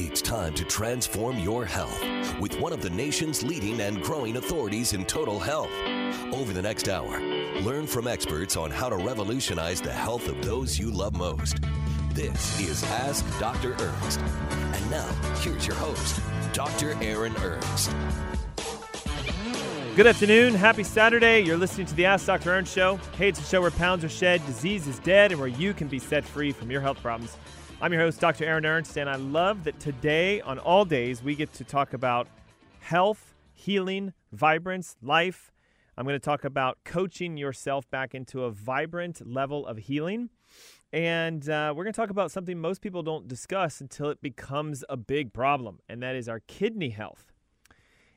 It's time to transform your health with one of the nation's leading and growing authorities in total health. Over the next hour, learn from experts on how to revolutionize the health of those you love most. This is Ask Dr. Ernst. And now, here's your host, Dr. Aaron Ernst. Good afternoon. Happy Saturday. You're listening to the Ask Dr. Ernst Show. Hey, it's a show where pounds are shed, disease is dead, and where you can be set free from your health problems. I'm your host, Dr. Aaron Ernst, and I love that today, on all days, we get to talk about health, healing, vibrance, life. I'm going to talk about coaching yourself back into a vibrant level of healing. And uh, we're going to talk about something most people don't discuss until it becomes a big problem, and that is our kidney health.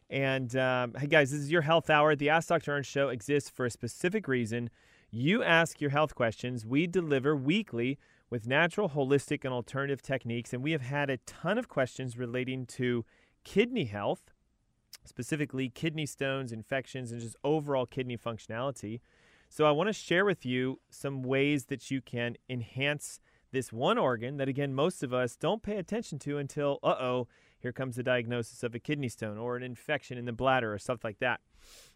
And um, hey, guys, this is your health hour. The Ask Dr. Ernst show exists for a specific reason. You ask your health questions, we deliver weekly with natural, holistic, and alternative techniques. And we have had a ton of questions relating to kidney health, specifically kidney stones, infections, and just overall kidney functionality. So I want to share with you some ways that you can enhance this one organ that, again, most of us don't pay attention to until, uh oh, here comes the diagnosis of a kidney stone or an infection in the bladder or stuff like that.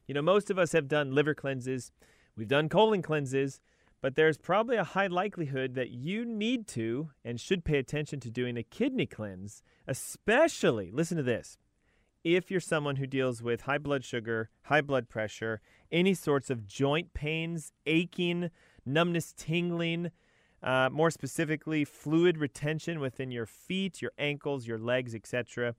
You know, most of us have done liver cleanses, we've done colon cleanses, but there's probably a high likelihood that you need to and should pay attention to doing a kidney cleanse, especially, listen to this, if you're someone who deals with high blood sugar, high blood pressure, any sorts of joint pains, aching, numbness, tingling, uh, more specifically, fluid retention within your feet, your ankles, your legs, etc.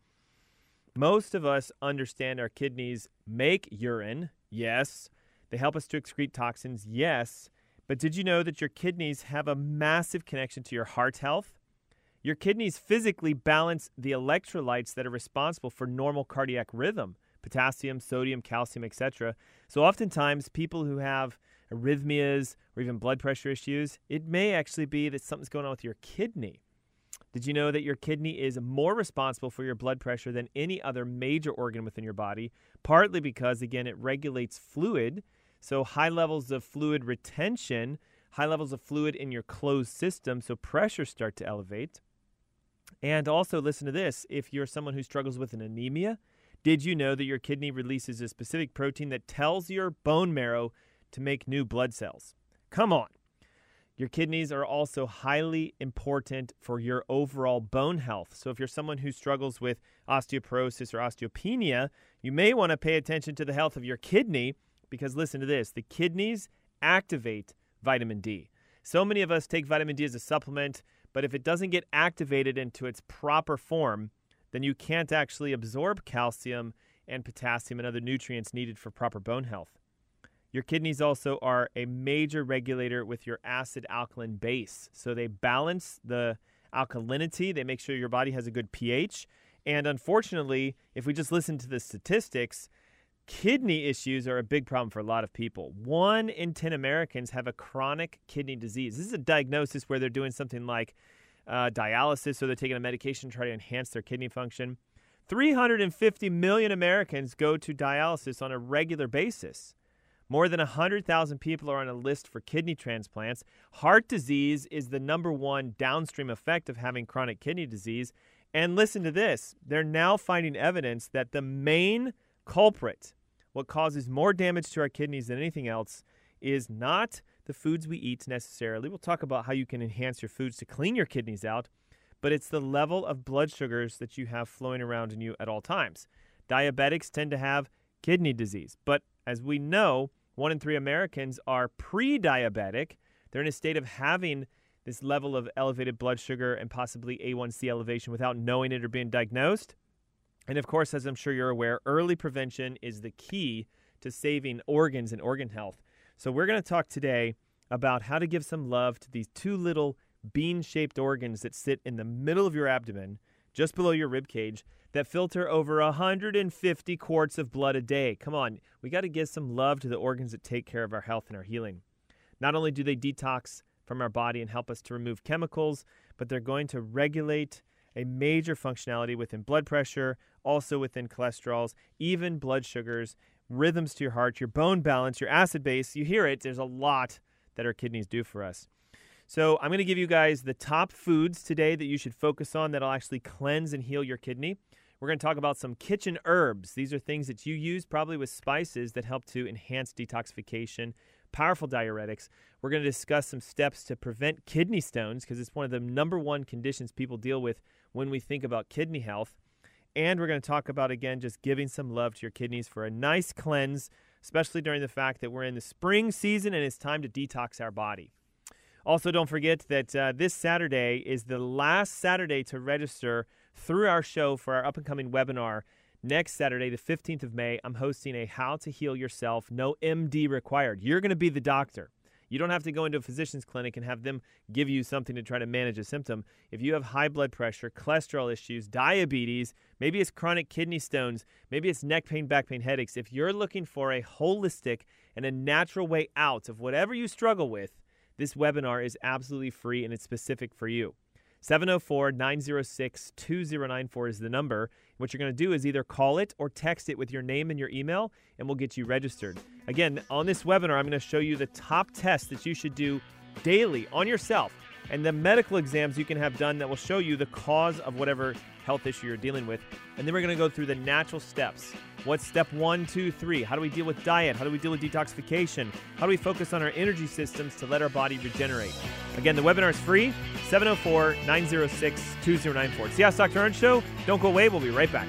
Most of us understand our kidneys make urine, yes. They help us to excrete toxins, yes. But did you know that your kidneys have a massive connection to your heart health? Your kidneys physically balance the electrolytes that are responsible for normal cardiac rhythm potassium, sodium, calcium, etc. So, oftentimes, people who have arrhythmias or even blood pressure issues, it may actually be that something's going on with your kidney. Did you know that your kidney is more responsible for your blood pressure than any other major organ within your body? Partly because, again, it regulates fluid so, high levels of fluid retention, high levels of fluid in your closed system, so pressures start to elevate. And also, listen to this if you're someone who struggles with an anemia, did you know that your kidney releases a specific protein that tells your bone marrow to make new blood cells? Come on. Your kidneys are also highly important for your overall bone health. So, if you're someone who struggles with osteoporosis or osteopenia, you may want to pay attention to the health of your kidney because listen to this the kidneys activate vitamin D. So many of us take vitamin D as a supplement, but if it doesn't get activated into its proper form, then you can't actually absorb calcium and potassium and other nutrients needed for proper bone health. Your kidneys also are a major regulator with your acid alkaline base. So they balance the alkalinity, they make sure your body has a good pH. And unfortunately, if we just listen to the statistics, Kidney issues are a big problem for a lot of people. One in 10 Americans have a chronic kidney disease. This is a diagnosis where they're doing something like uh, dialysis or they're taking a medication to try to enhance their kidney function. 350 million Americans go to dialysis on a regular basis. More than 100,000 people are on a list for kidney transplants. Heart disease is the number one downstream effect of having chronic kidney disease. And listen to this they're now finding evidence that the main culprit what causes more damage to our kidneys than anything else is not the foods we eat necessarily. We'll talk about how you can enhance your foods to clean your kidneys out, but it's the level of blood sugars that you have flowing around in you at all times. Diabetics tend to have kidney disease, but as we know, one in three Americans are pre diabetic. They're in a state of having this level of elevated blood sugar and possibly A1C elevation without knowing it or being diagnosed. And of course, as I'm sure you're aware, early prevention is the key to saving organs and organ health. So, we're going to talk today about how to give some love to these two little bean shaped organs that sit in the middle of your abdomen, just below your rib cage, that filter over 150 quarts of blood a day. Come on, we got to give some love to the organs that take care of our health and our healing. Not only do they detox from our body and help us to remove chemicals, but they're going to regulate a major functionality within blood pressure, also within cholesterols, even blood sugars, rhythms to your heart, your bone balance, your acid base. You hear it, there's a lot that our kidneys do for us. So, I'm going to give you guys the top foods today that you should focus on that'll actually cleanse and heal your kidney. We're going to talk about some kitchen herbs. These are things that you use probably with spices that help to enhance detoxification, powerful diuretics. We're going to discuss some steps to prevent kidney stones because it's one of the number one conditions people deal with when we think about kidney health. And we're going to talk about, again, just giving some love to your kidneys for a nice cleanse, especially during the fact that we're in the spring season and it's time to detox our body. Also, don't forget that uh, this Saturday is the last Saturday to register through our show for our up and coming webinar. Next Saturday, the 15th of May, I'm hosting a How to Heal Yourself, no MD required. You're going to be the doctor. You don't have to go into a physician's clinic and have them give you something to try to manage a symptom. If you have high blood pressure, cholesterol issues, diabetes, maybe it's chronic kidney stones, maybe it's neck pain, back pain, headaches, if you're looking for a holistic and a natural way out of whatever you struggle with, this webinar is absolutely free and it's specific for you. 704 906 2094 is the number. What you're going to do is either call it or text it with your name and your email, and we'll get you registered. Again, on this webinar, I'm going to show you the top tests that you should do daily on yourself and the medical exams you can have done that will show you the cause of whatever health issue you're dealing with. And then we're going to go through the natural steps. What's step one, two, three? How do we deal with diet? How do we deal with detoxification? How do we focus on our energy systems to let our body regenerate? Again, the webinar is free 704 906 2094. It's the Ask Dr. Ernst Show. Don't go away. We'll be right back.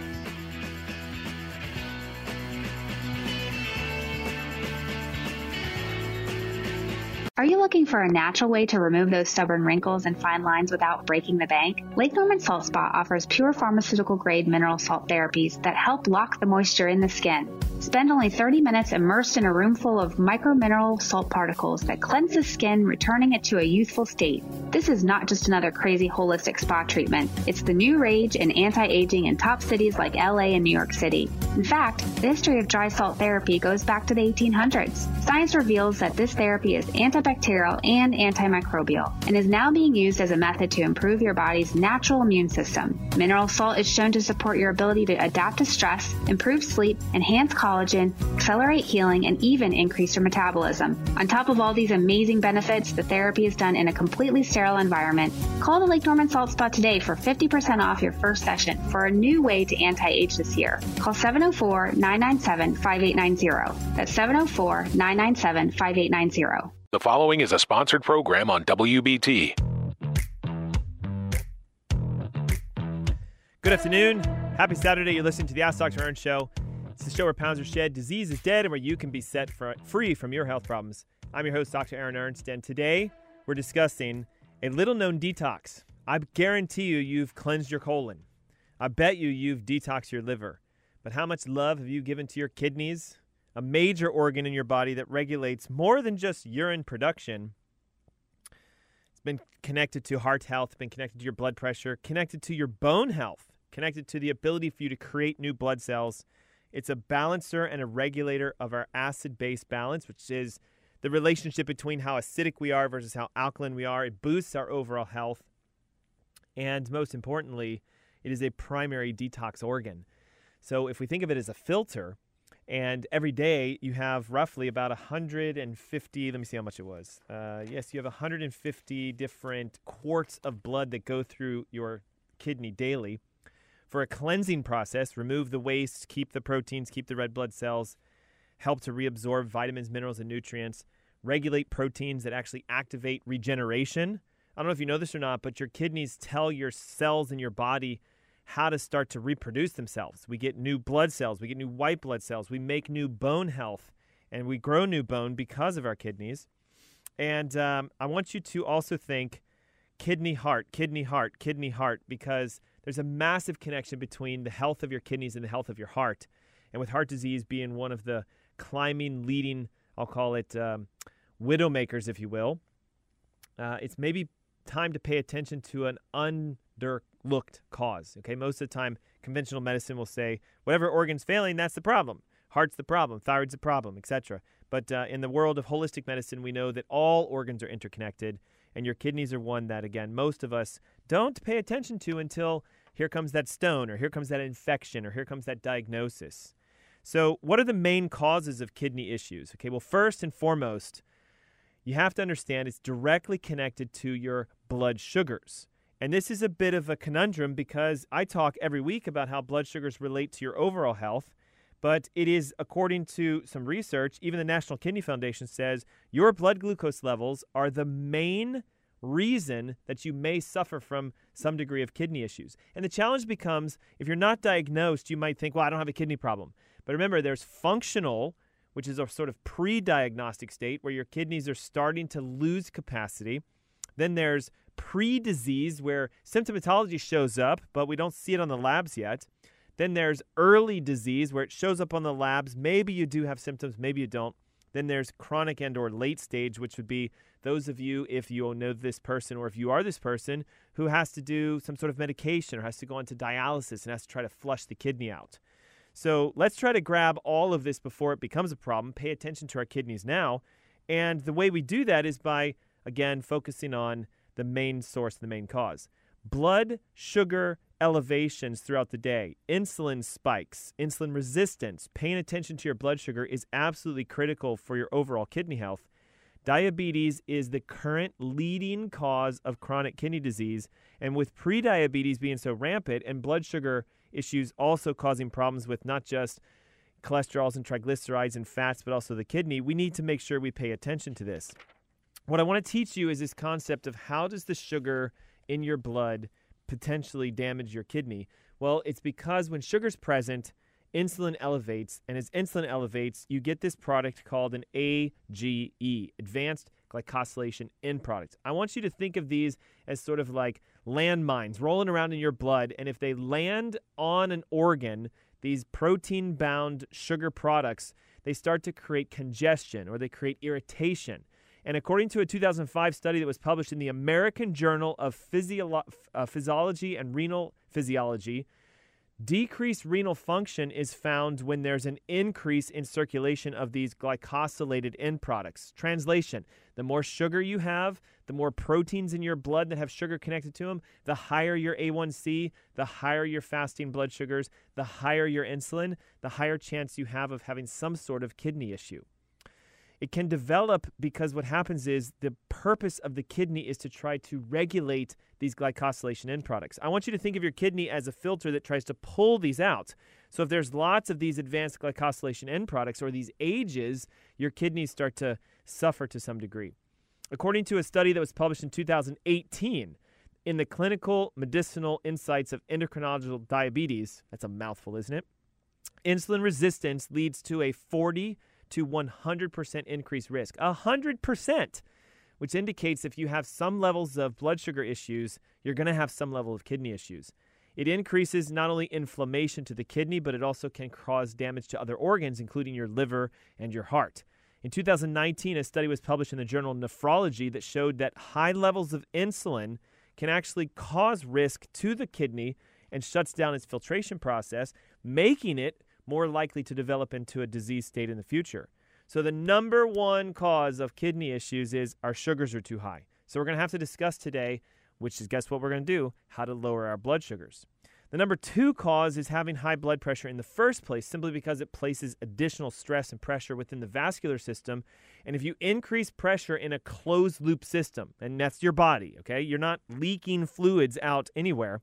Looking for a natural way to remove those stubborn wrinkles and fine lines without breaking the bank? Lake Norman Salt Spa offers pure pharmaceutical grade mineral salt therapies that help lock the moisture in the skin. Spend only 30 minutes immersed in a room full of micro mineral salt particles that cleanse the skin, returning it to a youthful state. This is not just another crazy holistic spa treatment. It's the new rage in anti-aging in top cities like LA and New York City. In fact, the history of dry salt therapy goes back to the 1800s. Science reveals that this therapy is anti antibacterial and antimicrobial, and is now being used as a method to improve your body's natural immune system. Mineral salt is shown to support your ability to adapt to stress, improve sleep, enhance collagen, accelerate healing, and even increase your metabolism. On top of all these amazing benefits, the therapy is done in a completely sterile environment. Call the Lake Norman Salt Spa today for 50% off your first session for a new way to anti-age this year. Call 704-997-5890. That's 704-997-5890. The following is a sponsored program on WBT. Good afternoon. Happy Saturday. You're listening to the Ask Dr. Ernst Show. It's the show where pounds are shed, disease is dead, and where you can be set for, free from your health problems. I'm your host, Dr. Aaron Ernst, and today we're discussing a little known detox. I guarantee you, you've cleansed your colon. I bet you, you've detoxed your liver. But how much love have you given to your kidneys, a major organ in your body that regulates more than just urine production. It's been connected to heart health, been connected to your blood pressure, connected to your bone health, connected to the ability for you to create new blood cells. It's a balancer and a regulator of our acid base balance, which is the relationship between how acidic we are versus how alkaline we are. It boosts our overall health. And most importantly, it is a primary detox organ. So if we think of it as a filter, and every day you have roughly about 150 let me see how much it was. Uh, yes you have 150 different quarts of blood that go through your kidney daily. For a cleansing process remove the waste keep the proteins keep the red blood cells help to reabsorb vitamins minerals and nutrients regulate proteins that actually activate regeneration. I don't know if you know this or not, but your kidneys tell your cells in your body how to start to reproduce themselves. We get new blood cells, we get new white blood cells, we make new bone health, and we grow new bone because of our kidneys. And um, I want you to also think kidney heart, kidney heart, kidney heart, because there's a massive connection between the health of your kidneys and the health of your heart. And with heart disease being one of the climbing, leading, I'll call it um, widowmakers, if you will, uh, it's maybe time to pay attention to an underlooked cause. Okay, most of the time, conventional medicine will say whatever organ's failing, that's the problem. Heart's the problem, thyroid's the problem, etc. But uh, in the world of holistic medicine, we know that all organs are interconnected, and your kidneys are one that, again, most of us don't pay attention to until here comes that stone, or here comes that infection, or here comes that diagnosis. So, what are the main causes of kidney issues? Okay, well, first and foremost, you have to understand it's directly connected to your blood sugars. And this is a bit of a conundrum because I talk every week about how blood sugars relate to your overall health. But it is, according to some research, even the National Kidney Foundation says your blood glucose levels are the main reason that you may suffer from some degree of kidney issues. And the challenge becomes if you're not diagnosed, you might think, well, I don't have a kidney problem. But remember, there's functional which is a sort of pre diagnostic state where your kidneys are starting to lose capacity. Then there's pre disease, where symptomatology shows up, but we don't see it on the labs yet. Then there's early disease, where it shows up on the labs. Maybe you do have symptoms, maybe you don't. Then there's chronic and or late stage, which would be those of you, if you know this person or if you are this person, who has to do some sort of medication or has to go into dialysis and has to try to flush the kidney out. So let's try to grab all of this before it becomes a problem. Pay attention to our kidneys now. And the way we do that is by, again, focusing on the main source, the main cause. Blood sugar elevations throughout the day, insulin spikes, insulin resistance, paying attention to your blood sugar is absolutely critical for your overall kidney health. Diabetes is the current leading cause of chronic kidney disease. And with prediabetes being so rampant and blood sugar issues also causing problems with not just cholesterols and triglycerides and fats, but also the kidney, we need to make sure we pay attention to this. What I want to teach you is this concept of how does the sugar in your blood potentially damage your kidney? Well, it's because when sugar's present, insulin elevates, and as insulin elevates, you get this product called an AGE, advanced glycosylation end product. I want you to think of these as sort of like landmines rolling around in your blood. And if they land on an organ, these protein bound sugar products, they start to create congestion or they create irritation. And according to a 2005 study that was published in the American Journal of Physiolo- uh, Physiology and Renal Physiology, Decreased renal function is found when there's an increase in circulation of these glycosylated end products. Translation The more sugar you have, the more proteins in your blood that have sugar connected to them, the higher your A1C, the higher your fasting blood sugars, the higher your insulin, the higher chance you have of having some sort of kidney issue. It can develop because what happens is the purpose of the kidney is to try to regulate these glycosylation end products. I want you to think of your kidney as a filter that tries to pull these out. So if there's lots of these advanced glycosylation end products or these ages, your kidneys start to suffer to some degree. According to a study that was published in 2018 in the Clinical Medicinal Insights of Endocrinological Diabetes, that's a mouthful, isn't it? Insulin resistance leads to a 40 to 100% increased risk. 100%, which indicates if you have some levels of blood sugar issues, you're going to have some level of kidney issues. It increases not only inflammation to the kidney, but it also can cause damage to other organs, including your liver and your heart. In 2019, a study was published in the journal Nephrology that showed that high levels of insulin can actually cause risk to the kidney and shuts down its filtration process, making it more likely to develop into a disease state in the future. So, the number one cause of kidney issues is our sugars are too high. So, we're going to have to discuss today, which is guess what we're going to do? How to lower our blood sugars. The number two cause is having high blood pressure in the first place, simply because it places additional stress and pressure within the vascular system. And if you increase pressure in a closed loop system, and that's your body, okay, you're not leaking fluids out anywhere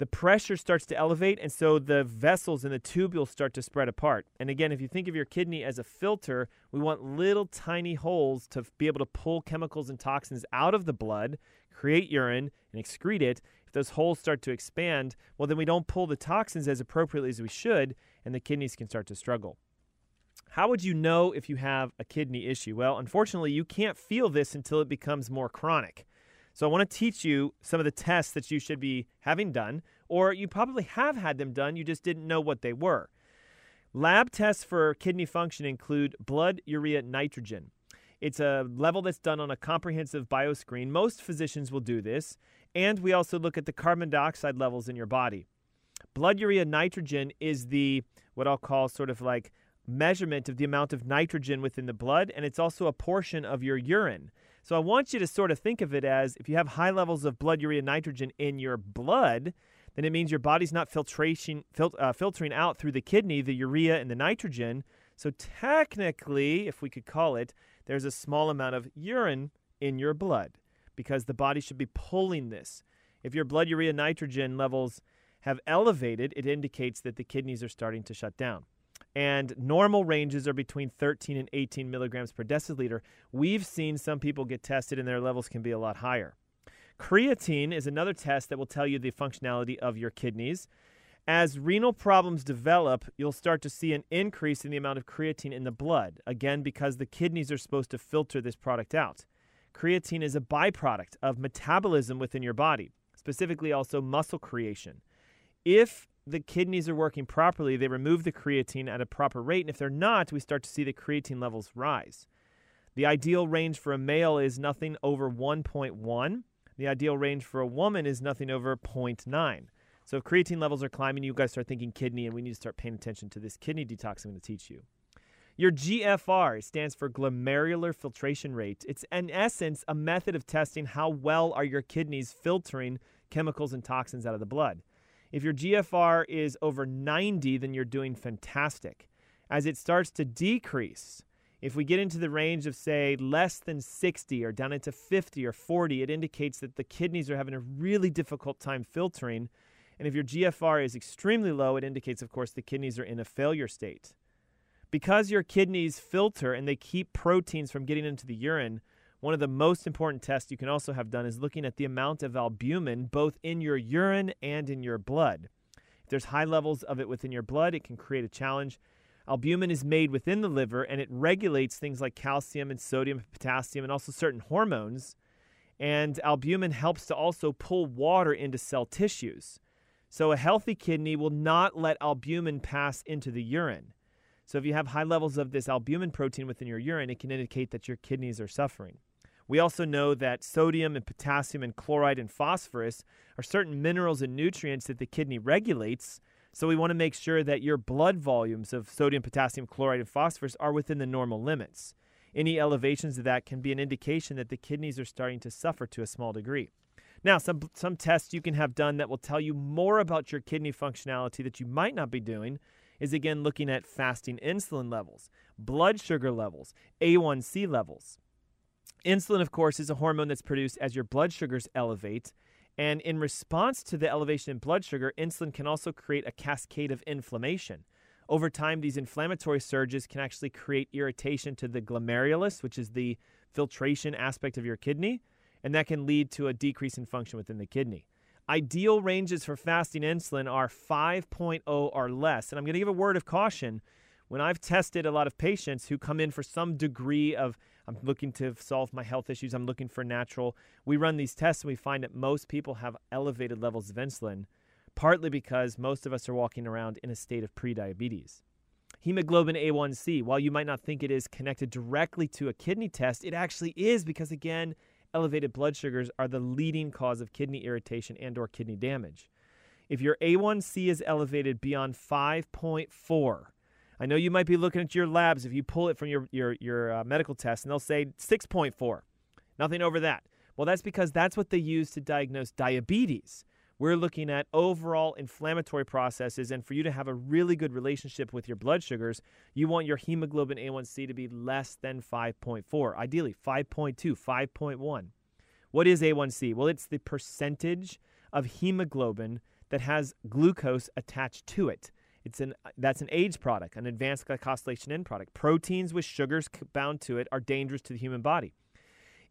the pressure starts to elevate, and so the vessels and the tubules start to spread apart. And again, if you think of your kidney as a filter, we want little tiny holes to be able to pull chemicals and toxins out of the blood, create urine, and excrete it. If those holes start to expand, well, then we don't pull the toxins as appropriately as we should, and the kidneys can start to struggle. How would you know if you have a kidney issue? Well, unfortunately, you can't feel this until it becomes more chronic. So I want to teach you some of the tests that you should be having done, or you probably have had them done, you just didn't know what they were. Lab tests for kidney function include blood urea nitrogen. It's a level that's done on a comprehensive bioscreen. Most physicians will do this, and we also look at the carbon dioxide levels in your body. Blood urea nitrogen is the what I'll call sort of like measurement of the amount of nitrogen within the blood, and it's also a portion of your urine. So I want you to sort of think of it as if you have high levels of blood urea nitrogen in your blood, then it means your body's not filtration, fil- uh, filtering out through the kidney the urea and the nitrogen. So technically, if we could call it, there's a small amount of urine in your blood because the body should be pulling this. If your blood urea nitrogen levels have elevated, it indicates that the kidneys are starting to shut down and normal ranges are between 13 and 18 milligrams per deciliter. We've seen some people get tested and their levels can be a lot higher. Creatine is another test that will tell you the functionality of your kidneys. As renal problems develop, you'll start to see an increase in the amount of creatine in the blood, again, because the kidneys are supposed to filter this product out. Creatine is a byproduct of metabolism within your body, specifically also muscle creation. If the kidneys are working properly, they remove the creatine at a proper rate. And if they're not, we start to see the creatine levels rise. The ideal range for a male is nothing over 1.1. The ideal range for a woman is nothing over 0.9. So if creatine levels are climbing, you guys start thinking kidney, and we need to start paying attention to this kidney detox I'm going to teach you. Your GFR stands for glomerular filtration rate. It's in essence a method of testing how well are your kidneys filtering chemicals and toxins out of the blood. If your GFR is over 90, then you're doing fantastic. As it starts to decrease, if we get into the range of, say, less than 60 or down into 50 or 40, it indicates that the kidneys are having a really difficult time filtering. And if your GFR is extremely low, it indicates, of course, the kidneys are in a failure state. Because your kidneys filter and they keep proteins from getting into the urine, one of the most important tests you can also have done is looking at the amount of albumin both in your urine and in your blood. If there's high levels of it within your blood, it can create a challenge. Albumin is made within the liver and it regulates things like calcium and sodium and potassium and also certain hormones. And albumin helps to also pull water into cell tissues. So a healthy kidney will not let albumin pass into the urine. So if you have high levels of this albumin protein within your urine, it can indicate that your kidneys are suffering. We also know that sodium and potassium and chloride and phosphorus are certain minerals and nutrients that the kidney regulates. So we want to make sure that your blood volumes of sodium, potassium, chloride, and phosphorus are within the normal limits. Any elevations of that can be an indication that the kidneys are starting to suffer to a small degree. Now, some, some tests you can have done that will tell you more about your kidney functionality that you might not be doing is again looking at fasting insulin levels, blood sugar levels, A1C levels. Insulin, of course, is a hormone that's produced as your blood sugars elevate. And in response to the elevation in blood sugar, insulin can also create a cascade of inflammation. Over time, these inflammatory surges can actually create irritation to the glomerulus, which is the filtration aspect of your kidney, and that can lead to a decrease in function within the kidney. Ideal ranges for fasting insulin are 5.0 or less. And I'm going to give a word of caution. When I've tested a lot of patients who come in for some degree of I'm looking to solve my health issues. I'm looking for natural. We run these tests and we find that most people have elevated levels of insulin, partly because most of us are walking around in a state of prediabetes. Hemoglobin A1C, while you might not think it is connected directly to a kidney test, it actually is because again, elevated blood sugars are the leading cause of kidney irritation and or kidney damage. If your A1C is elevated beyond 5.4, I know you might be looking at your labs if you pull it from your your your uh, medical test, and they'll say 6.4, nothing over that. Well, that's because that's what they use to diagnose diabetes. We're looking at overall inflammatory processes, and for you to have a really good relationship with your blood sugars, you want your hemoglobin A1C to be less than 5.4, ideally 5.2, 5.1. What is A1C? Well, it's the percentage of hemoglobin that has glucose attached to it. It's an that's an AIDS product, an advanced glycosylation end product. Proteins with sugars bound to it are dangerous to the human body.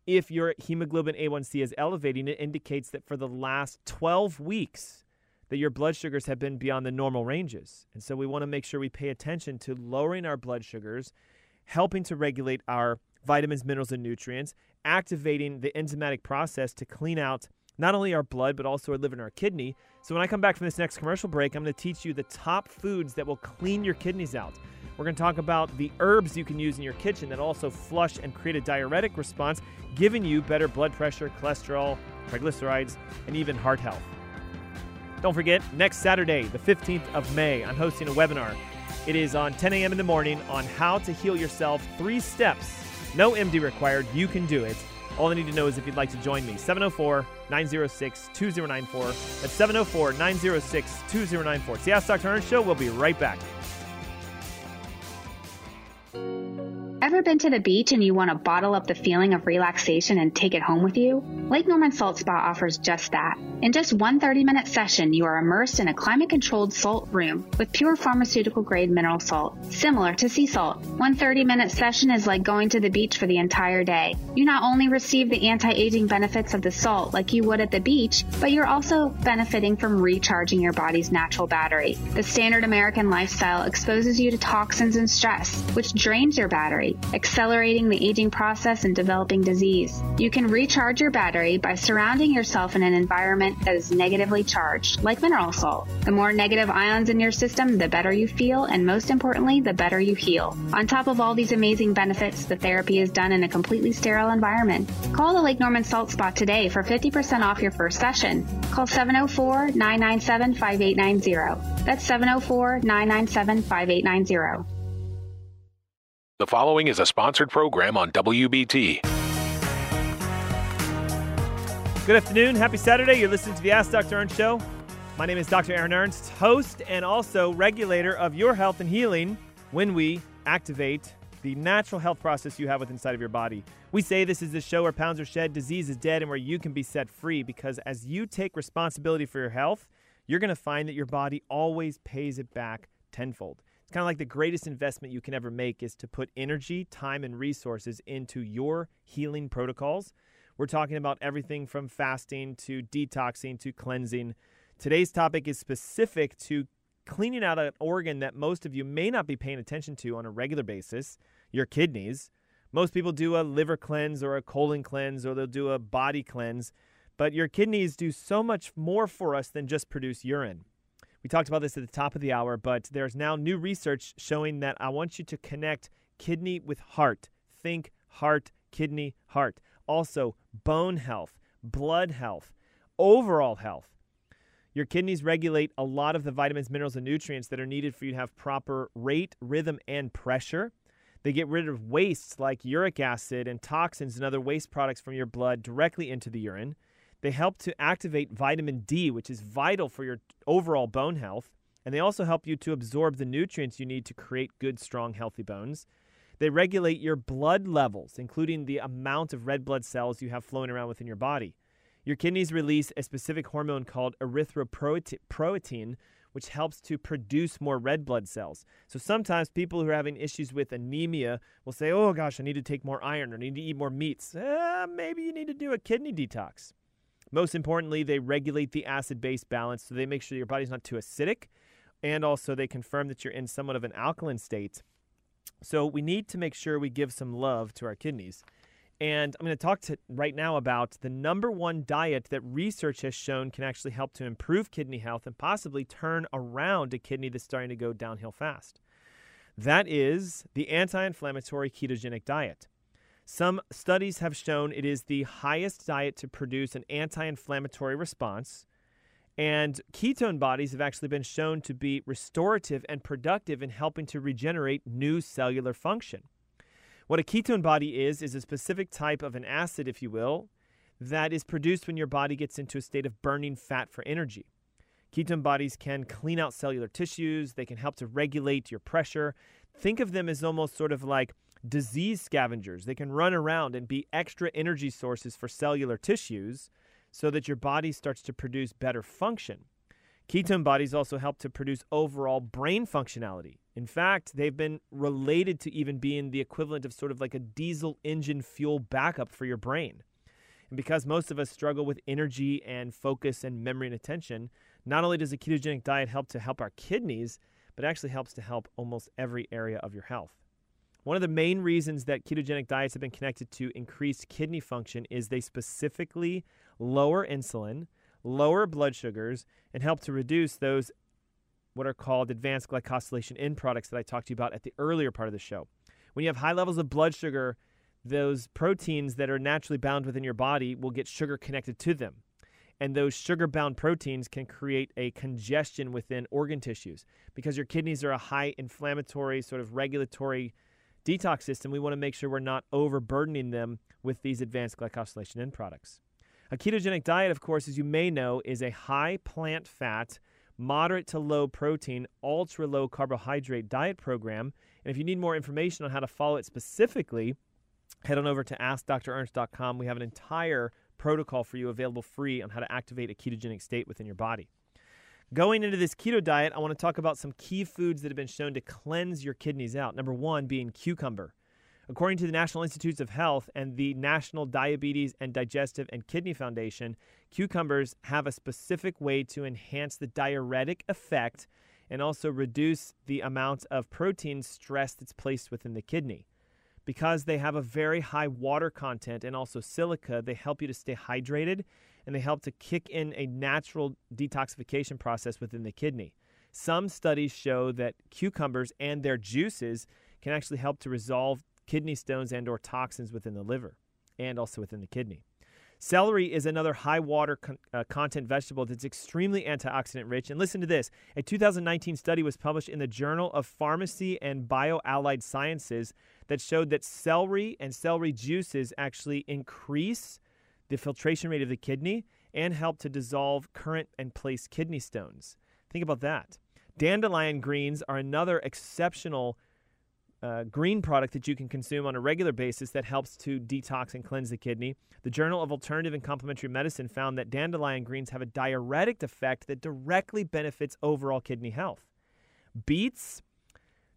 If your hemoglobin A1C is elevating, it indicates that for the last 12 weeks that your blood sugars have been beyond the normal ranges. And so we want to make sure we pay attention to lowering our blood sugars, helping to regulate our vitamins, minerals, and nutrients, activating the enzymatic process to clean out not only our blood, but also our liver and our kidney. So when I come back from this next commercial break, I'm going to teach you the top foods that will clean your kidneys out. We're going to talk about the herbs you can use in your kitchen that also flush and create a diuretic response, giving you better blood pressure, cholesterol, triglycerides, and even heart health. Don't forget, next Saturday, the 15th of May, I'm hosting a webinar. It is on 10 a.m. in the morning on how to heal yourself three steps. No MD required, you can do it. All I need to know is if you'd like to join me. 704 906 2094. That's 704 906 2094. It's the Ask Dr. Ernst Show. We'll be right back. Ever been to the beach and you want to bottle up the feeling of relaxation and take it home with you? Lake Norman Salt Spa offers just that. In just one 30 minute session, you are immersed in a climate controlled salt room with pure pharmaceutical grade mineral salt, similar to sea salt. One 30 minute session is like going to the beach for the entire day. You not only receive the anti aging benefits of the salt like you would at the beach, but you're also benefiting from recharging your body's natural battery. The standard American lifestyle exposes you to toxins and stress, which drains your battery accelerating the aging process and developing disease. You can recharge your battery by surrounding yourself in an environment that is negatively charged, like mineral salt. The more negative ions in your system, the better you feel, and most importantly, the better you heal. On top of all these amazing benefits, the therapy is done in a completely sterile environment. Call the Lake Norman Salt Spa today for 50% off your first session. Call 704 997 5890. That's 704 997 5890. The following is a sponsored program on WBT. Good afternoon. Happy Saturday. You're listening to the Ask Dr. Ernst Show. My name is Dr. Aaron Ernst, host and also regulator of your health and healing when we activate the natural health process you have within inside of your body. We say this is the show where pounds are shed, disease is dead, and where you can be set free because as you take responsibility for your health, you're going to find that your body always pays it back tenfold. It's kind of like the greatest investment you can ever make is to put energy, time, and resources into your healing protocols. We're talking about everything from fasting to detoxing to cleansing. Today's topic is specific to cleaning out an organ that most of you may not be paying attention to on a regular basis your kidneys. Most people do a liver cleanse or a colon cleanse or they'll do a body cleanse, but your kidneys do so much more for us than just produce urine. We talked about this at the top of the hour, but there's now new research showing that I want you to connect kidney with heart. Think heart, kidney, heart. Also, bone health, blood health, overall health. Your kidneys regulate a lot of the vitamins, minerals, and nutrients that are needed for you to have proper rate, rhythm, and pressure. They get rid of wastes like uric acid and toxins and other waste products from your blood directly into the urine. They help to activate vitamin D, which is vital for your overall bone health. And they also help you to absorb the nutrients you need to create good, strong, healthy bones. They regulate your blood levels, including the amount of red blood cells you have flowing around within your body. Your kidneys release a specific hormone called erythropoietin, which helps to produce more red blood cells. So sometimes people who are having issues with anemia will say, oh gosh, I need to take more iron or I need to eat more meats. Eh, maybe you need to do a kidney detox. Most importantly, they regulate the acid base balance so they make sure your body's not too acidic. And also, they confirm that you're in somewhat of an alkaline state. So, we need to make sure we give some love to our kidneys. And I'm going to talk to right now about the number one diet that research has shown can actually help to improve kidney health and possibly turn around a kidney that's starting to go downhill fast. That is the anti inflammatory ketogenic diet. Some studies have shown it is the highest diet to produce an anti inflammatory response. And ketone bodies have actually been shown to be restorative and productive in helping to regenerate new cellular function. What a ketone body is, is a specific type of an acid, if you will, that is produced when your body gets into a state of burning fat for energy. Ketone bodies can clean out cellular tissues, they can help to regulate your pressure. Think of them as almost sort of like disease scavengers. They can run around and be extra energy sources for cellular tissues so that your body starts to produce better function. Ketone bodies also help to produce overall brain functionality. In fact, they've been related to even being the equivalent of sort of like a diesel engine fuel backup for your brain. And because most of us struggle with energy and focus and memory and attention, not only does a ketogenic diet help to help our kidneys, but actually helps to help almost every area of your health. One of the main reasons that ketogenic diets have been connected to increased kidney function is they specifically lower insulin, lower blood sugars, and help to reduce those what are called advanced glycosylation end products that I talked to you about at the earlier part of the show. When you have high levels of blood sugar, those proteins that are naturally bound within your body will get sugar connected to them. And those sugar bound proteins can create a congestion within organ tissues. Because your kidneys are a high inflammatory, sort of regulatory detox system, we want to make sure we're not overburdening them with these advanced glycosylation end products. A ketogenic diet, of course, as you may know, is a high plant fat, moderate to low protein, ultra low carbohydrate diet program. And if you need more information on how to follow it specifically, head on over to AskDrErnst.com. We have an entire protocol for you available free on how to activate a ketogenic state within your body. Going into this keto diet, I want to talk about some key foods that have been shown to cleanse your kidneys out. Number one being cucumber. According to the National Institutes of Health and the National Diabetes and Digestive and Kidney Foundation, cucumbers have a specific way to enhance the diuretic effect and also reduce the amount of protein stress that's placed within the kidney. Because they have a very high water content and also silica, they help you to stay hydrated and they help to kick in a natural detoxification process within the kidney. Some studies show that cucumbers and their juices can actually help to resolve kidney stones and or toxins within the liver and also within the kidney. Celery is another high water con- uh, content vegetable that's extremely antioxidant rich. And listen to this a 2019 study was published in the Journal of Pharmacy and Bioallied Sciences that showed that celery and celery juices actually increase the filtration rate of the kidney, and help to dissolve current and place kidney stones. Think about that. Dandelion greens are another exceptional uh, green product that you can consume on a regular basis that helps to detox and cleanse the kidney. The Journal of Alternative and Complementary Medicine found that dandelion greens have a diuretic effect that directly benefits overall kidney health. Beets,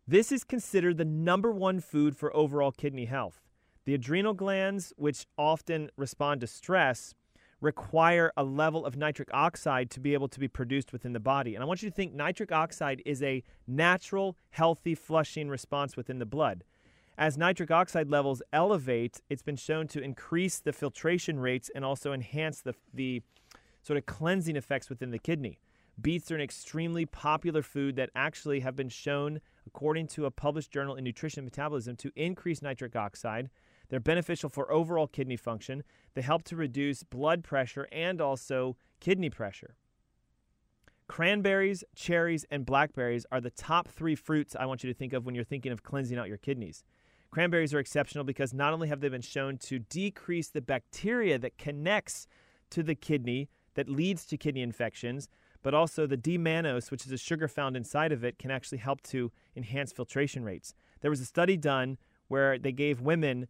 this is considered the number one food for overall kidney health. The adrenal glands, which often respond to stress, require a level of nitric oxide to be able to be produced within the body. And I want you to think nitric oxide is a natural, healthy flushing response within the blood. As nitric oxide levels elevate, it's been shown to increase the filtration rates and also enhance the, the sort of cleansing effects within the kidney. Beets are an extremely popular food that actually have been shown, according to a published journal in Nutrition Metabolism, to increase nitric oxide, they're beneficial for overall kidney function. They help to reduce blood pressure and also kidney pressure. Cranberries, cherries, and blackberries are the top three fruits I want you to think of when you're thinking of cleansing out your kidneys. Cranberries are exceptional because not only have they been shown to decrease the bacteria that connects to the kidney that leads to kidney infections, but also the D-mannose, which is a sugar found inside of it, can actually help to enhance filtration rates. There was a study done where they gave women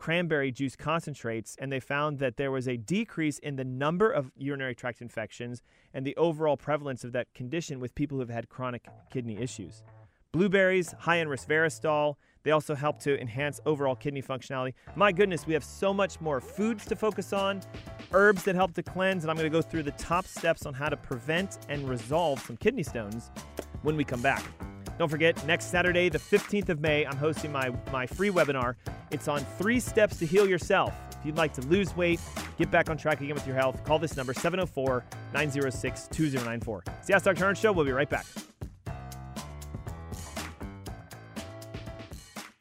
cranberry juice concentrates, and they found that there was a decrease in the number of urinary tract infections and the overall prevalence of that condition with people who have had chronic kidney issues. Blueberries, high in resveratrol, they also help to enhance overall kidney functionality. My goodness, we have so much more foods to focus on, herbs that help to cleanse, and I'm going to go through the top steps on how to prevent and resolve some kidney stones when we come back. Don't forget, next Saturday, the 15th of May, I'm hosting my, my free webinar it's on three steps to heal yourself. If you'd like to lose weight, get back on track again with your health, call this number 704 906 2094. See Ask Dr. Ernst Show. We'll be right back.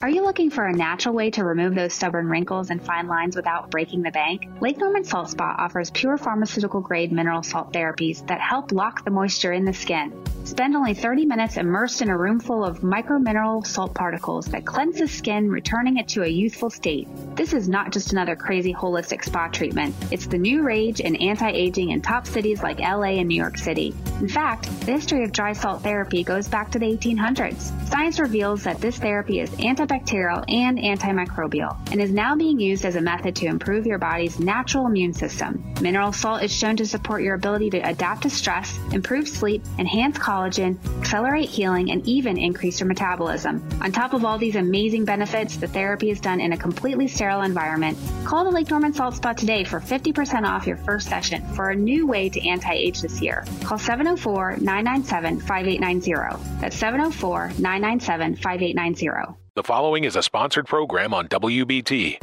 Are you looking for a natural way to remove those stubborn wrinkles and fine lines without breaking the bank? Lake Norman Salt Spa offers pure pharmaceutical grade mineral salt therapies that help lock the moisture in the skin. Spend only 30 minutes immersed in a room full of micromineral salt particles that cleanse the skin, returning it to a youthful state. This is not just another crazy holistic spa treatment. It's the new rage in anti-aging in top cities like LA and New York City. In fact, the history of dry salt therapy goes back to the 1800s. Science reveals that this therapy is anti antibacterial and antimicrobial, and is now being used as a method to improve your body's natural immune system. Mineral salt is shown to support your ability to adapt to stress, improve sleep, enhance collagen, accelerate healing, and even increase your metabolism. On top of all these amazing benefits, the therapy is done in a completely sterile environment. Call the Lake Norman Salt Spa today for 50% off your first session for a new way to anti age this year. Call 704 997 5890. That's 704 997 5890. The following is a sponsored program on WBT.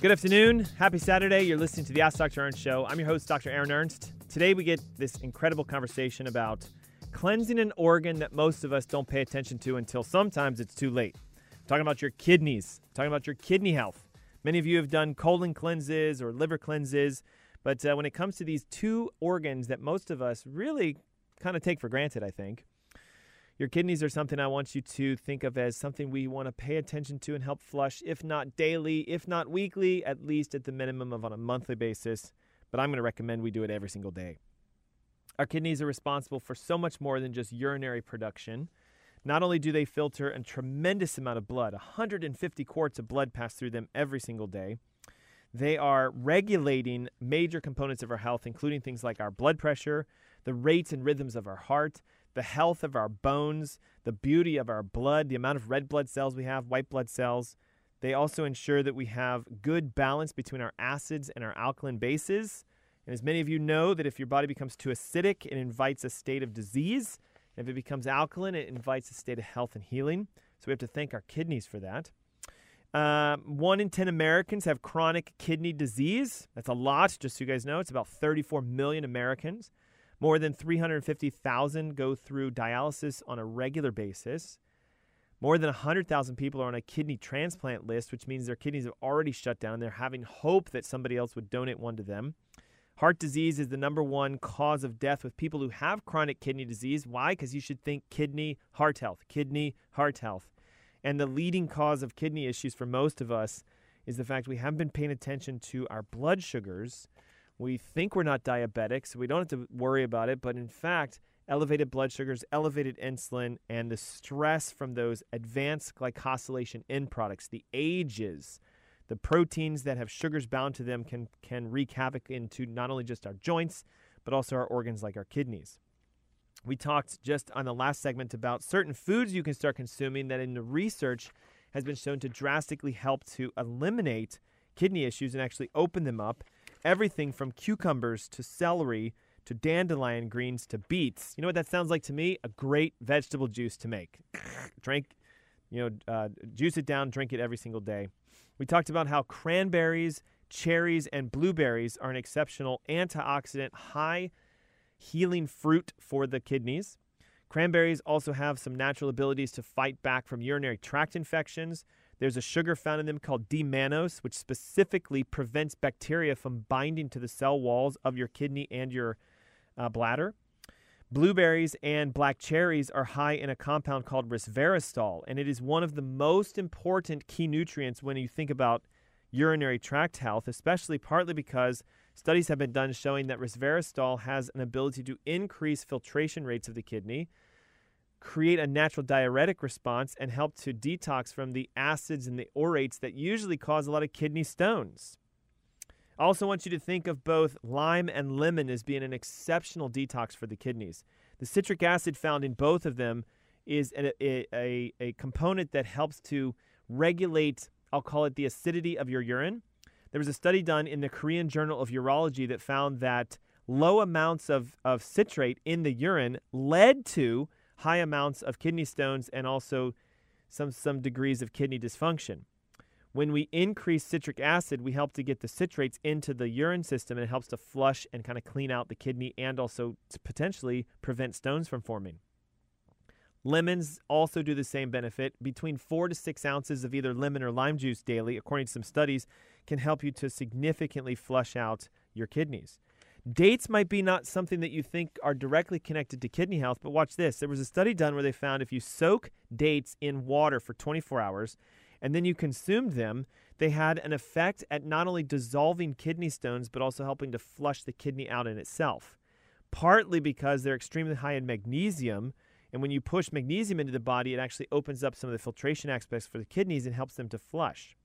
Good afternoon. Happy Saturday. You're listening to the Ask Dr. Ernst Show. I'm your host, Dr. Aaron Ernst. Today we get this incredible conversation about cleansing an organ that most of us don't pay attention to until sometimes it's too late. I'm talking about your kidneys, I'm talking about your kidney health. Many of you have done colon cleanses or liver cleanses, but uh, when it comes to these two organs that most of us really kind of take for granted, I think, your kidneys are something I want you to think of as something we want to pay attention to and help flush, if not daily, if not weekly, at least at the minimum of on a monthly basis. But I'm going to recommend we do it every single day. Our kidneys are responsible for so much more than just urinary production. Not only do they filter a tremendous amount of blood, 150 quarts of blood pass through them every single day, they are regulating major components of our health, including things like our blood pressure, the rates and rhythms of our heart, the health of our bones, the beauty of our blood, the amount of red blood cells we have, white blood cells. They also ensure that we have good balance between our acids and our alkaline bases. And as many of you know, that if your body becomes too acidic, it invites a state of disease. If it becomes alkaline, it invites a state of health and healing. So we have to thank our kidneys for that. Uh, one in 10 Americans have chronic kidney disease. That's a lot, just so you guys know. It's about 34 million Americans. More than 350,000 go through dialysis on a regular basis. More than 100,000 people are on a kidney transplant list, which means their kidneys have already shut down. They're having hope that somebody else would donate one to them. Heart disease is the number one cause of death with people who have chronic kidney disease. Why? Because you should think kidney, heart health, kidney, heart health. And the leading cause of kidney issues for most of us is the fact we haven't been paying attention to our blood sugars we think we're not diabetic, so we don't have to worry about it. But in fact, elevated blood sugars, elevated insulin, and the stress from those advanced glycosylation end products, the ages, the proteins that have sugars bound to them can, can wreak havoc into not only just our joints, but also our organs like our kidneys. We talked just on the last segment about certain foods you can start consuming that in the research has been shown to drastically help to eliminate kidney issues and actually open them up everything from cucumbers to celery to dandelion greens to beets. You know what that sounds like to me? A great vegetable juice to make. drink, you know, uh, juice it down, drink it every single day. We talked about how cranberries, cherries, and blueberries are an exceptional antioxidant, high healing fruit for the kidneys. Cranberries also have some natural abilities to fight back from urinary tract infections. There's a sugar found in them called D-mannose, which specifically prevents bacteria from binding to the cell walls of your kidney and your uh, bladder. Blueberries and black cherries are high in a compound called resveratrol, and it is one of the most important key nutrients when you think about urinary tract health, especially partly because studies have been done showing that resveratrol has an ability to increase filtration rates of the kidney, create a natural diuretic response and help to detox from the acids and the orates that usually cause a lot of kidney stones. I also want you to think of both lime and lemon as being an exceptional detox for the kidneys. The citric acid found in both of them is a, a, a component that helps to regulate, I'll call it the acidity of your urine. There was a study done in the Korean Journal of Urology that found that low amounts of, of citrate in the urine led to high amounts of kidney stones and also some, some degrees of kidney dysfunction. When we increase citric acid, we help to get the citrates into the urine system and it helps to flush and kind of clean out the kidney and also to potentially prevent stones from forming. Lemons also do the same benefit. Between four to six ounces of either lemon or lime juice daily, according to some studies, can help you to significantly flush out your kidneys. Dates might be not something that you think are directly connected to kidney health, but watch this. There was a study done where they found if you soak dates in water for 24 hours and then you consumed them, they had an effect at not only dissolving kidney stones, but also helping to flush the kidney out in itself. Partly because they're extremely high in magnesium, And when you push magnesium into the body, it actually opens up some of the filtration aspects for the kidneys and helps them to flush.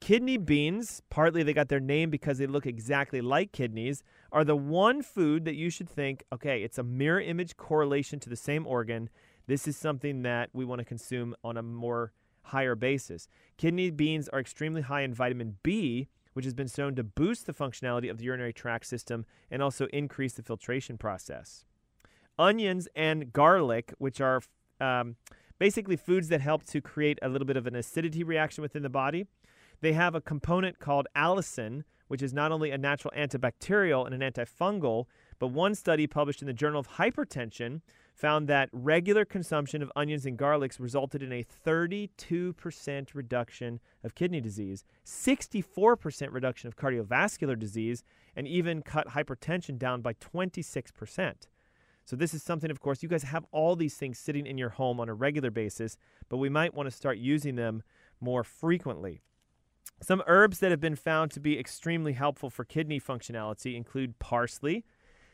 Kidney beans, partly they got their name because they look exactly like kidneys, are the one food that you should think, okay, it's a mirror image correlation to the same organ. This is something that we want to consume on a more higher basis. Kidney beans are extremely high in vitamin B, which has been shown to boost the functionality of the urinary tract system and also increase the filtration process. Onions and garlic, which are um, basically foods that help to create a little bit of an acidity reaction within the body, they have a component called allicin, which is not only a natural antibacterial and an antifungal, but one study published in the Journal of Hypertension found that regular consumption of onions and garlics resulted in a 32% reduction of kidney disease, 64% reduction of cardiovascular disease, and even cut hypertension down by 26%. So, this is something, of course, you guys have all these things sitting in your home on a regular basis, but we might want to start using them more frequently. Some herbs that have been found to be extremely helpful for kidney functionality include parsley,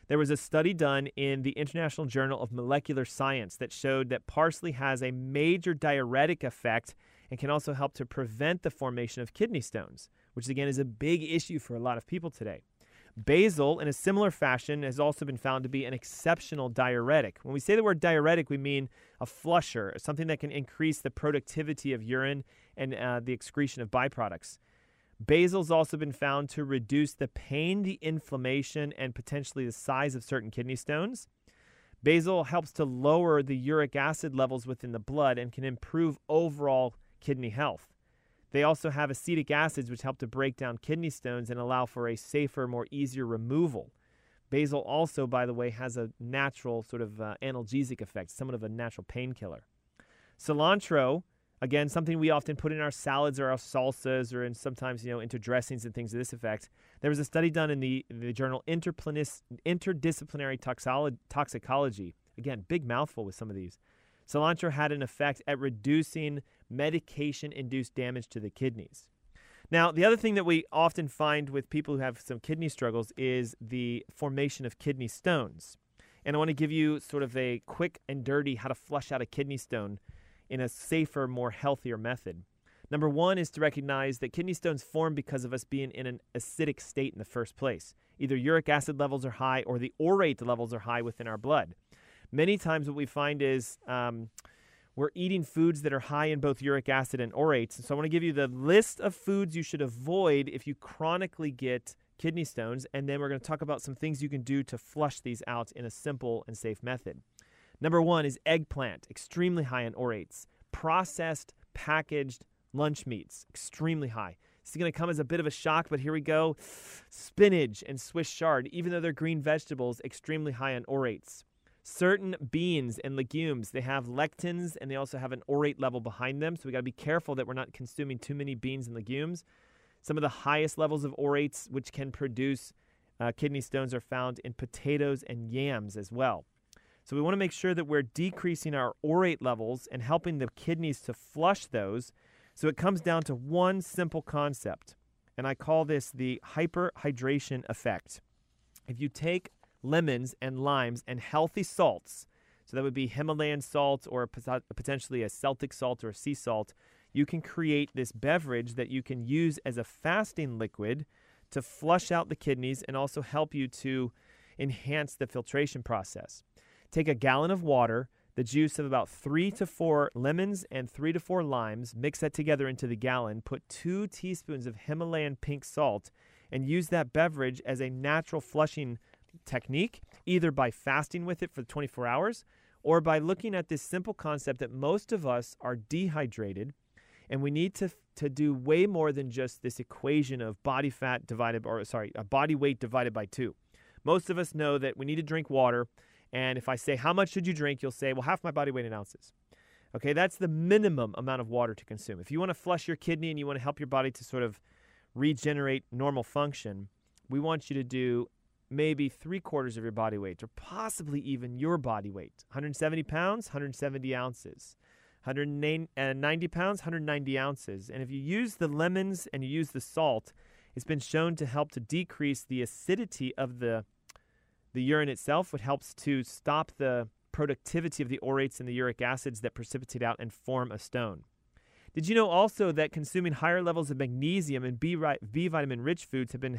there was a study done in the International Journal of Molecular Science that showed that parsley has a major diuretic effect and can also help to prevent the formation of kidney stones, which again is a big issue for a lot of people today. Basil, in a similar fashion, has also been found to be an exceptional diuretic. When we say the word diuretic, we mean a flusher, something that can increase the productivity of urine and uh, the excretion of byproducts. Basil's also been found to reduce the pain, the inflammation, and potentially the size of certain kidney stones. Basil helps to lower the uric acid levels within the blood and can improve overall kidney health. They also have acetic acids, which help to break down kidney stones and allow for a safer, more easier removal. Basil also, by the way, has a natural sort of uh, analgesic effect, somewhat of a natural painkiller. Cilantro Again, something we often put in our salads or our salsas or in sometimes, you know, into dressings and things of this effect. There was a study done in the, the journal Interdisciplinary Toxicology. Again, big mouthful with some of these. Cilantro had an effect at reducing medication induced damage to the kidneys. Now, the other thing that we often find with people who have some kidney struggles is the formation of kidney stones. And I want to give you sort of a quick and dirty how to flush out a kidney stone in a safer, more healthier method. Number one is to recognize that kidney stones form because of us being in an acidic state in the first place. Either uric acid levels are high or the orate levels are high within our blood. Many times, what we find is um, we're eating foods that are high in both uric acid and orates. So, I want to give you the list of foods you should avoid if you chronically get kidney stones. And then we're going to talk about some things you can do to flush these out in a simple and safe method. Number one is eggplant, extremely high in orates. Processed, packaged lunch meats, extremely high. This is going to come as a bit of a shock, but here we go. Spinach and Swiss chard, even though they're green vegetables, extremely high in orates. Certain beans and legumes, they have lectins and they also have an orate level behind them. So we got to be careful that we're not consuming too many beans and legumes. Some of the highest levels of orates, which can produce uh, kidney stones, are found in potatoes and yams as well. So we want to make sure that we're decreasing our orate levels and helping the kidneys to flush those. So it comes down to one simple concept, and I call this the hyperhydration effect. If you take lemons and limes and healthy salts, so that would be Himalayan salt or potentially a Celtic salt or a sea salt, you can create this beverage that you can use as a fasting liquid to flush out the kidneys and also help you to enhance the filtration process. Take a gallon of water, the juice of about three to four lemons and three to four limes, mix that together into the gallon, put two teaspoons of Himalayan pink salt, and use that beverage as a natural flushing technique, either by fasting with it for 24 hours or by looking at this simple concept that most of us are dehydrated and we need to, to do way more than just this equation of body fat divided or sorry, a body weight divided by 2. Most of us know that we need to drink water and if I say, How much should you drink? you'll say, Well, half my body weight in ounces. Okay, that's the minimum amount of water to consume. If you want to flush your kidney and you want to help your body to sort of regenerate normal function, we want you to do maybe three quarters of your body weight, or possibly even your body weight 170 pounds, 170 ounces. 190 uh, pounds, 190 ounces. And if you use the lemons and you use the salt, it's been shown to help to decrease the acidity of the the urine itself, which helps to stop the productivity of the orates and the uric acids that precipitate out and form a stone. Did you know also that consuming higher levels of magnesium and B, B vitamin rich foods have been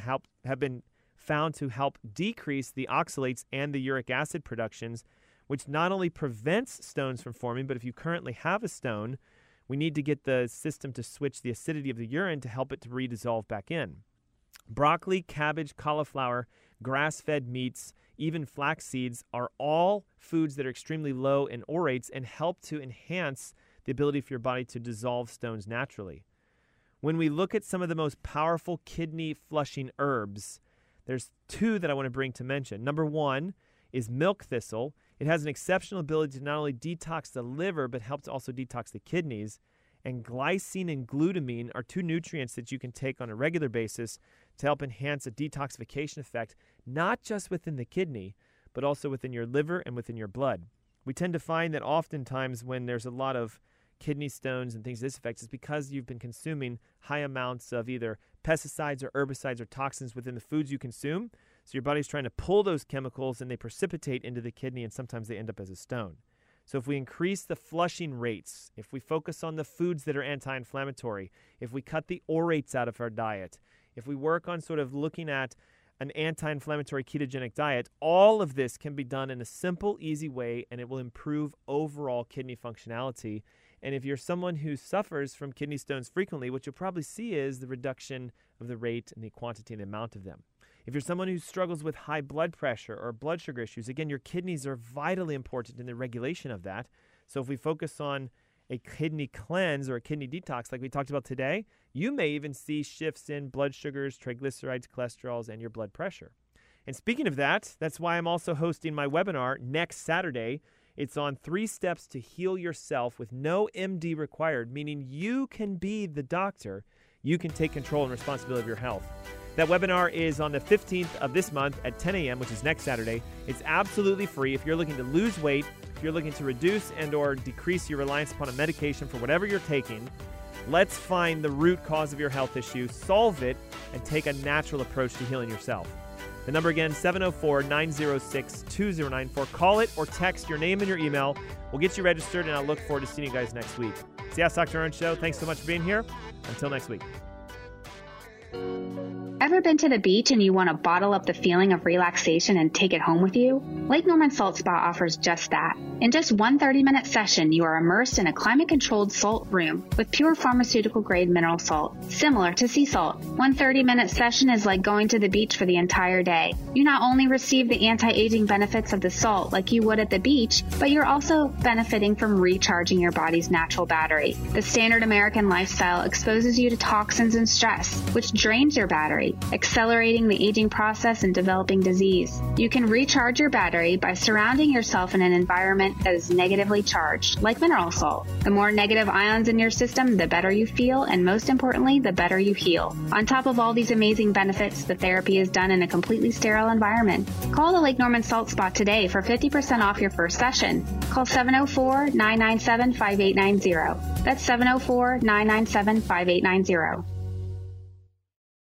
have been found to help decrease the oxalates and the uric acid productions, which not only prevents stones from forming, but if you currently have a stone, we need to get the system to switch the acidity of the urine to help it to redissolve back in. Broccoli, cabbage, cauliflower, grass fed meats, even flax seeds are all foods that are extremely low in orates and help to enhance the ability for your body to dissolve stones naturally. When we look at some of the most powerful kidney flushing herbs, there's two that I want to bring to mention. Number one is milk thistle. It has an exceptional ability to not only detox the liver, but help to also detox the kidneys. And glycine and glutamine are two nutrients that you can take on a regular basis to help enhance a detoxification effect, not just within the kidney, but also within your liver and within your blood. We tend to find that oftentimes when there's a lot of kidney stones and things of this effect is because you've been consuming high amounts of either pesticides or herbicides or toxins within the foods you consume. So your body's trying to pull those chemicals and they precipitate into the kidney and sometimes they end up as a stone. So if we increase the flushing rates, if we focus on the foods that are anti-inflammatory, if we cut the orates out of our diet, if we work on sort of looking at an anti inflammatory ketogenic diet, all of this can be done in a simple, easy way, and it will improve overall kidney functionality. And if you're someone who suffers from kidney stones frequently, what you'll probably see is the reduction of the rate and the quantity and the amount of them. If you're someone who struggles with high blood pressure or blood sugar issues, again, your kidneys are vitally important in the regulation of that. So if we focus on a kidney cleanse or a kidney detox, like we talked about today, you may even see shifts in blood sugars, triglycerides, cholesterols, and your blood pressure. And speaking of that, that's why I'm also hosting my webinar next Saturday. It's on three steps to heal yourself with no MD required, meaning you can be the doctor. You can take control and responsibility of your health. That webinar is on the 15th of this month at 10 a.m., which is next Saturday. It's absolutely free if you're looking to lose weight, if you're looking to reduce and or decrease your reliance upon a medication for whatever you're taking, let's find the root cause of your health issue, solve it, and take a natural approach to healing yourself. The number again, 704 906 2094. Call it or text your name and your email. We'll get you registered, and I look forward to seeing you guys next week. It's the Ask Dr. Ernst Show. Thanks so much for being here. Until next week. Ever been to the beach and you want to bottle up the feeling of relaxation and take it home with you? Lake Norman Salt Spa offers just that. In just one 30 minute session, you are immersed in a climate controlled salt room with pure pharmaceutical grade mineral salt, similar to sea salt. One 30 minute session is like going to the beach for the entire day. You not only receive the anti aging benefits of the salt like you would at the beach, but you're also benefiting from recharging your body's natural battery. The standard American lifestyle exposes you to toxins and stress, which drains your battery accelerating the aging process and developing disease. You can recharge your battery by surrounding yourself in an environment that is negatively charged, like mineral salt. The more negative ions in your system, the better you feel, and most importantly, the better you heal. On top of all these amazing benefits, the therapy is done in a completely sterile environment. Call the Lake Norman Salt Spa today for 50% off your first session. Call 704 997 5890. That's 704 997 5890.